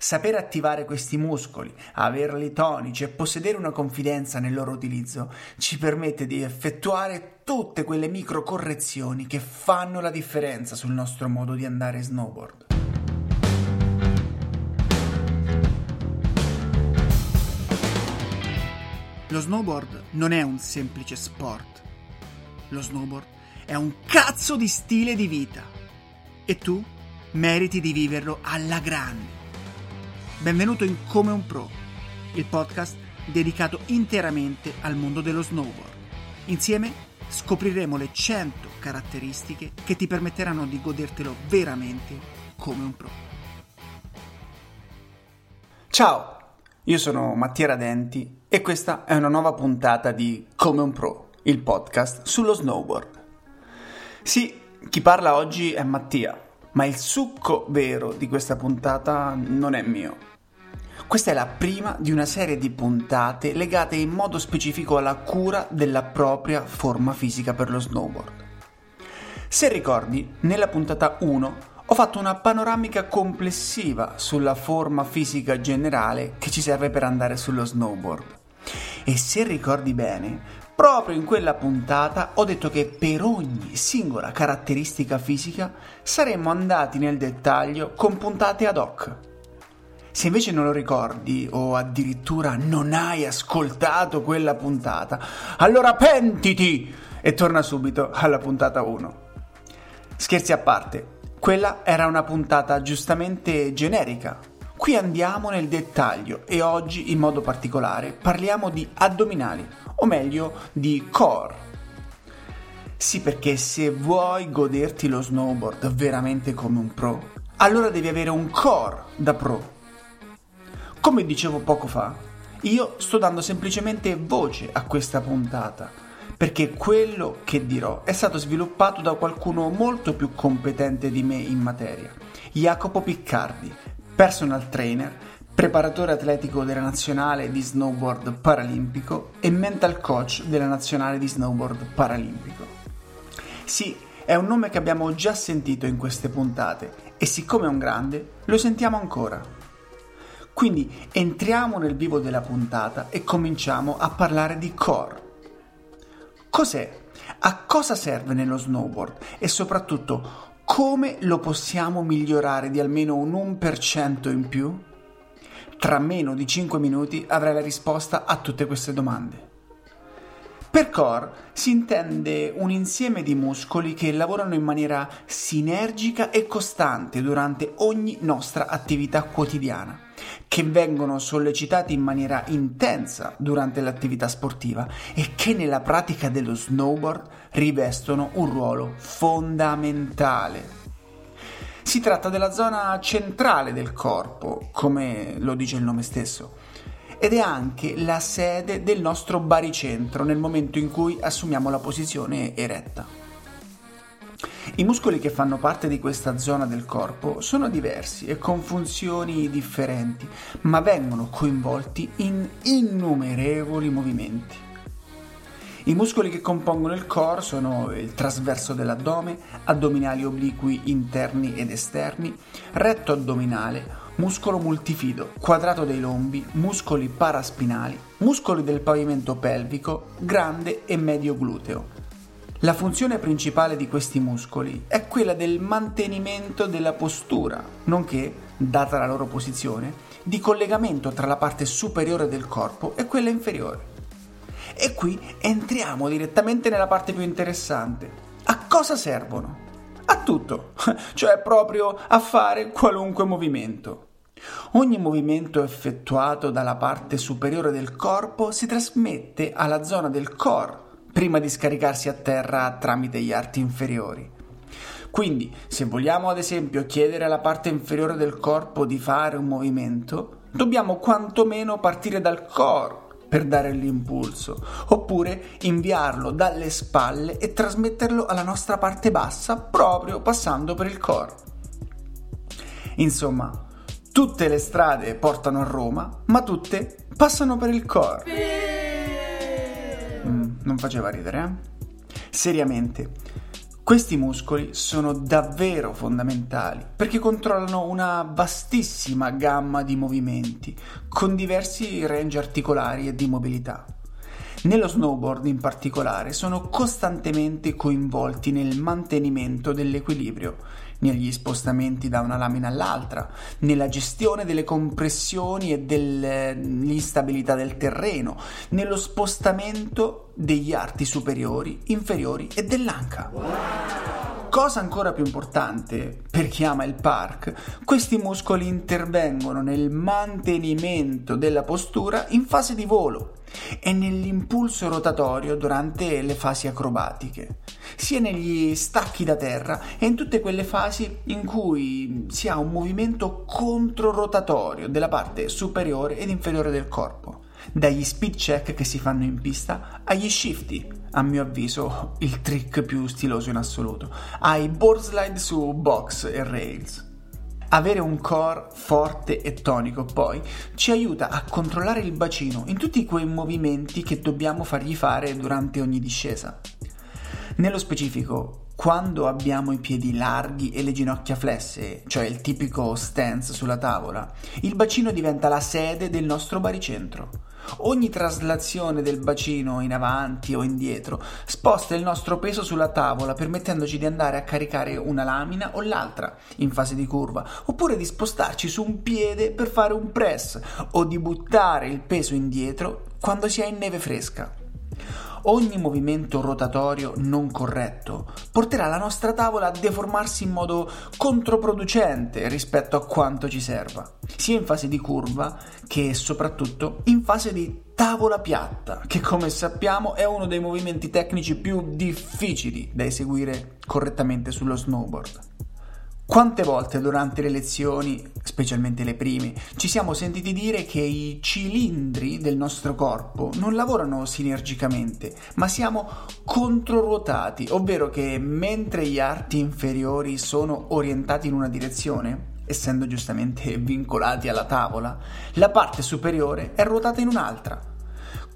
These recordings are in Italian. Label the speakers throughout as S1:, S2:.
S1: Saper attivare questi muscoli, averli tonici e possedere una confidenza nel loro utilizzo ci permette di effettuare tutte quelle micro correzioni che fanno la differenza sul nostro modo di andare snowboard. Lo snowboard non è un semplice sport. Lo snowboard è un cazzo di stile di vita. E tu meriti di viverlo alla grande. Benvenuto in Come un Pro, il podcast dedicato interamente al mondo dello snowboard. Insieme scopriremo le 100 caratteristiche che ti permetteranno di godertelo veramente come un pro. Ciao! Io sono Mattia Radenti e questa è una nuova puntata di Come un Pro, il podcast sullo snowboard. Sì, chi parla oggi è Mattia, ma il succo vero di questa puntata non è mio. Questa è la prima di una serie di puntate legate in modo specifico alla cura della propria forma fisica per lo snowboard. Se ricordi, nella puntata 1 ho fatto una panoramica complessiva sulla forma fisica generale che ci serve per andare sullo snowboard. E se ricordi bene, proprio in quella puntata ho detto che per ogni singola caratteristica fisica saremmo andati nel dettaglio con puntate ad hoc. Se invece non lo ricordi o addirittura non hai ascoltato quella puntata, allora pentiti e torna subito alla puntata 1. Scherzi a parte, quella era una puntata giustamente generica. Qui andiamo nel dettaglio e oggi in modo particolare parliamo di addominali, o meglio di core. Sì, perché se vuoi goderti lo snowboard veramente come un pro, allora devi avere un core da pro. Come dicevo poco fa, io sto dando semplicemente voce a questa puntata perché quello che dirò è stato sviluppato da qualcuno molto più competente di me in materia, Jacopo Piccardi, personal trainer, preparatore atletico della nazionale di snowboard paralimpico e mental coach della nazionale di snowboard paralimpico. Sì, è un nome che abbiamo già sentito in queste puntate e siccome è un grande, lo sentiamo ancora. Quindi entriamo nel vivo della puntata e cominciamo a parlare di core Cos'è? A cosa serve nello snowboard? E soprattutto come lo possiamo migliorare di almeno un 1% in più? Tra meno di 5 minuti avrai la risposta a tutte queste domande. Per core si intende un insieme di muscoli che lavorano in maniera sinergica e costante durante ogni nostra attività quotidiana che vengono sollecitati in maniera intensa durante l'attività sportiva e che nella pratica dello snowboard rivestono un ruolo fondamentale. Si tratta della zona centrale del corpo, come lo dice il nome stesso, ed è anche la sede del nostro baricentro nel momento in cui assumiamo la posizione eretta. I muscoli che fanno parte di questa zona del corpo sono diversi e con funzioni differenti, ma vengono coinvolti in innumerevoli movimenti. I muscoli che compongono il core sono il trasverso dell'addome, addominali obliqui interni ed esterni, retto addominale, muscolo multifido, quadrato dei lombi, muscoli paraspinali, muscoli del pavimento pelvico, grande e medio gluteo, la funzione principale di questi muscoli è quella del mantenimento della postura, nonché, data la loro posizione, di collegamento tra la parte superiore del corpo e quella inferiore. E qui entriamo direttamente nella parte più interessante. A cosa servono? A tutto, cioè proprio a fare qualunque movimento. Ogni movimento effettuato dalla parte superiore del corpo si trasmette alla zona del core prima di scaricarsi a terra tramite gli arti inferiori. Quindi, se vogliamo ad esempio chiedere alla parte inferiore del corpo di fare un movimento, dobbiamo quantomeno partire dal core per dare l'impulso, oppure inviarlo dalle spalle e trasmetterlo alla nostra parte bassa proprio passando per il core. Insomma, tutte le strade portano a Roma, ma tutte passano per il core. Mm, non faceva ridere, eh? Seriamente, Questi muscoli sono davvero fondamentali perché controllano una vastissima gamma di movimenti con diversi range articolari e di mobilità. Nello snowboard in particolare sono costantemente coinvolti nel mantenimento dell'equilibrio, negli spostamenti da una lamina all'altra, nella gestione delle compressioni e dell'instabilità del terreno, nello spostamento degli arti superiori, inferiori e dell'anca. Cosa ancora più importante per chi ama il park, questi muscoli intervengono nel mantenimento della postura in fase di volo e nell'impulso rotatorio durante le fasi acrobatiche, sia negli stacchi da terra e in tutte quelle fasi in cui si ha un movimento controrotatorio della parte superiore ed inferiore del corpo, dagli speed check che si fanno in pista agli shifty, a mio avviso il trick più stiloso in assoluto, ai board slide su box e rails. Avere un core forte e tonico poi ci aiuta a controllare il bacino in tutti quei movimenti che dobbiamo fargli fare durante ogni discesa. Nello specifico, quando abbiamo i piedi larghi e le ginocchia flesse, cioè il tipico stance sulla tavola, il bacino diventa la sede del nostro baricentro. Ogni traslazione del bacino in avanti o indietro sposta il nostro peso sulla tavola permettendoci di andare a caricare una lamina o l'altra in fase di curva oppure di spostarci su un piede per fare un press o di buttare il peso indietro quando si è in neve fresca. Ogni movimento rotatorio non corretto porterà la nostra tavola a deformarsi in modo controproducente rispetto a quanto ci serva, sia in fase di curva che soprattutto in fase di tavola piatta, che come sappiamo è uno dei movimenti tecnici più difficili da eseguire correttamente sullo snowboard. Quante volte durante le lezioni, specialmente le prime, ci siamo sentiti dire che i cilindri del nostro corpo non lavorano sinergicamente, ma siamo controruotati, ovvero che mentre gli arti inferiori sono orientati in una direzione, essendo giustamente vincolati alla tavola, la parte superiore è ruotata in un'altra.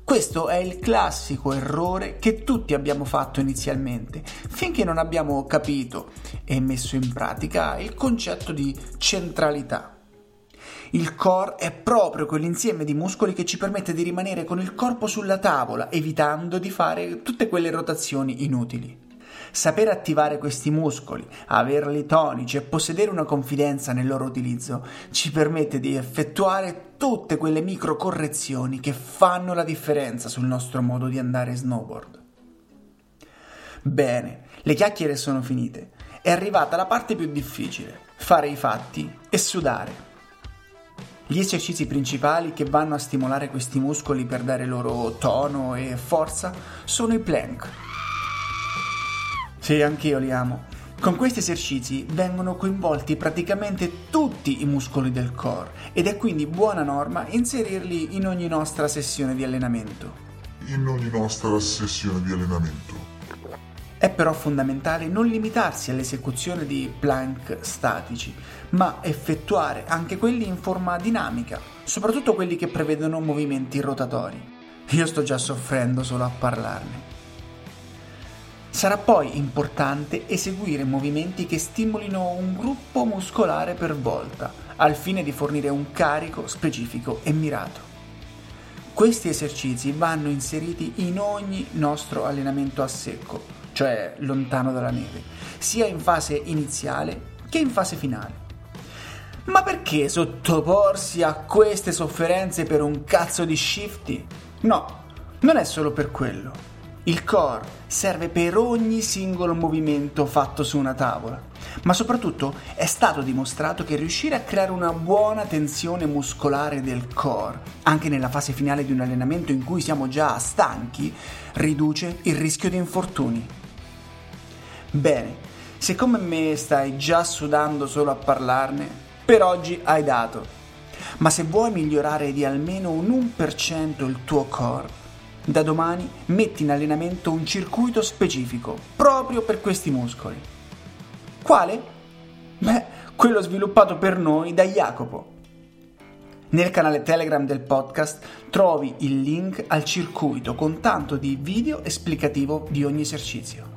S1: Questo è il classico errore che tutti abbiamo fatto inizialmente, finché non abbiamo capito e messo in pratica il concetto di centralità. Il core è proprio quell'insieme di muscoli che ci permette di rimanere con il corpo sulla tavola, evitando di fare tutte quelle rotazioni inutili. Saper attivare questi muscoli, averli tonici e possedere una confidenza nel loro utilizzo ci permette di effettuare tutte quelle micro correzioni che fanno la differenza sul nostro modo di andare snowboard. Bene, le chiacchiere sono finite. È arrivata la parte più difficile, fare i fatti e sudare. Gli esercizi principali che vanno a stimolare questi muscoli per dare loro tono e forza sono i plank sì, anch'io li amo. Con questi esercizi vengono coinvolti praticamente tutti i muscoli del core ed è quindi buona norma inserirli in ogni nostra sessione di allenamento.
S2: In ogni nostra sessione di allenamento.
S1: È però fondamentale non limitarsi all'esecuzione di plank statici, ma effettuare anche quelli in forma dinamica, soprattutto quelli che prevedono movimenti rotatori. Io sto già soffrendo solo a parlarne. Sarà poi importante eseguire movimenti che stimolino un gruppo muscolare per volta, al fine di fornire un carico specifico e mirato. Questi esercizi vanno inseriti in ogni nostro allenamento a secco, cioè lontano dalla neve, sia in fase iniziale che in fase finale. Ma perché sottoporsi a queste sofferenze per un cazzo di shifty? No, non è solo per quello. Il core serve per ogni singolo movimento fatto su una tavola, ma soprattutto è stato dimostrato che riuscire a creare una buona tensione muscolare del core, anche nella fase finale di un allenamento in cui siamo già stanchi, riduce il rischio di infortuni. Bene, se come me stai già sudando solo a parlarne, per oggi hai dato. Ma se vuoi migliorare di almeno un 1% il tuo core, da domani metti in allenamento un circuito specifico proprio per questi muscoli. Quale? Beh, quello sviluppato per noi da Jacopo. Nel canale Telegram del podcast trovi il link al circuito con tanto di video esplicativo di ogni esercizio.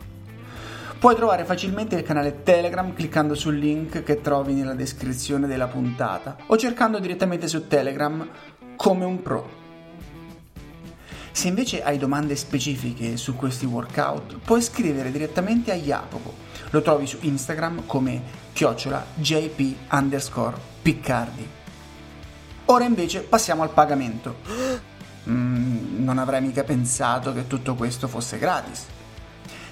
S1: Puoi trovare facilmente il canale Telegram cliccando sul link che trovi nella descrizione della puntata o cercando direttamente su Telegram come un pro. Se invece hai domande specifiche su questi workout, puoi scrivere direttamente a Jacopo. Lo trovi su Instagram come chiocciola jp underscore piccardi. Ora invece passiamo al pagamento. Mm, non avrei mica pensato che tutto questo fosse gratis.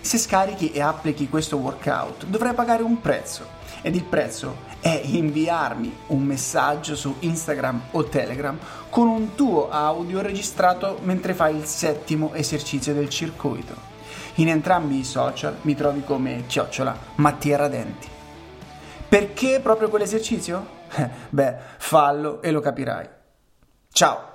S1: Se scarichi e applichi questo workout dovrai pagare un prezzo ed il prezzo è inviarmi un messaggio su Instagram o Telegram con un tuo audio registrato mentre fai il settimo esercizio del circuito. In entrambi i social mi trovi come chiocciola Mattia Radenti. Perché proprio quell'esercizio? Beh, fallo e lo capirai. Ciao!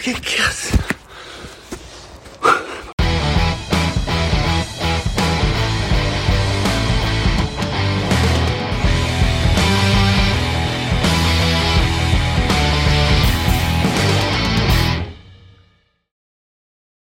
S1: Okay, guys.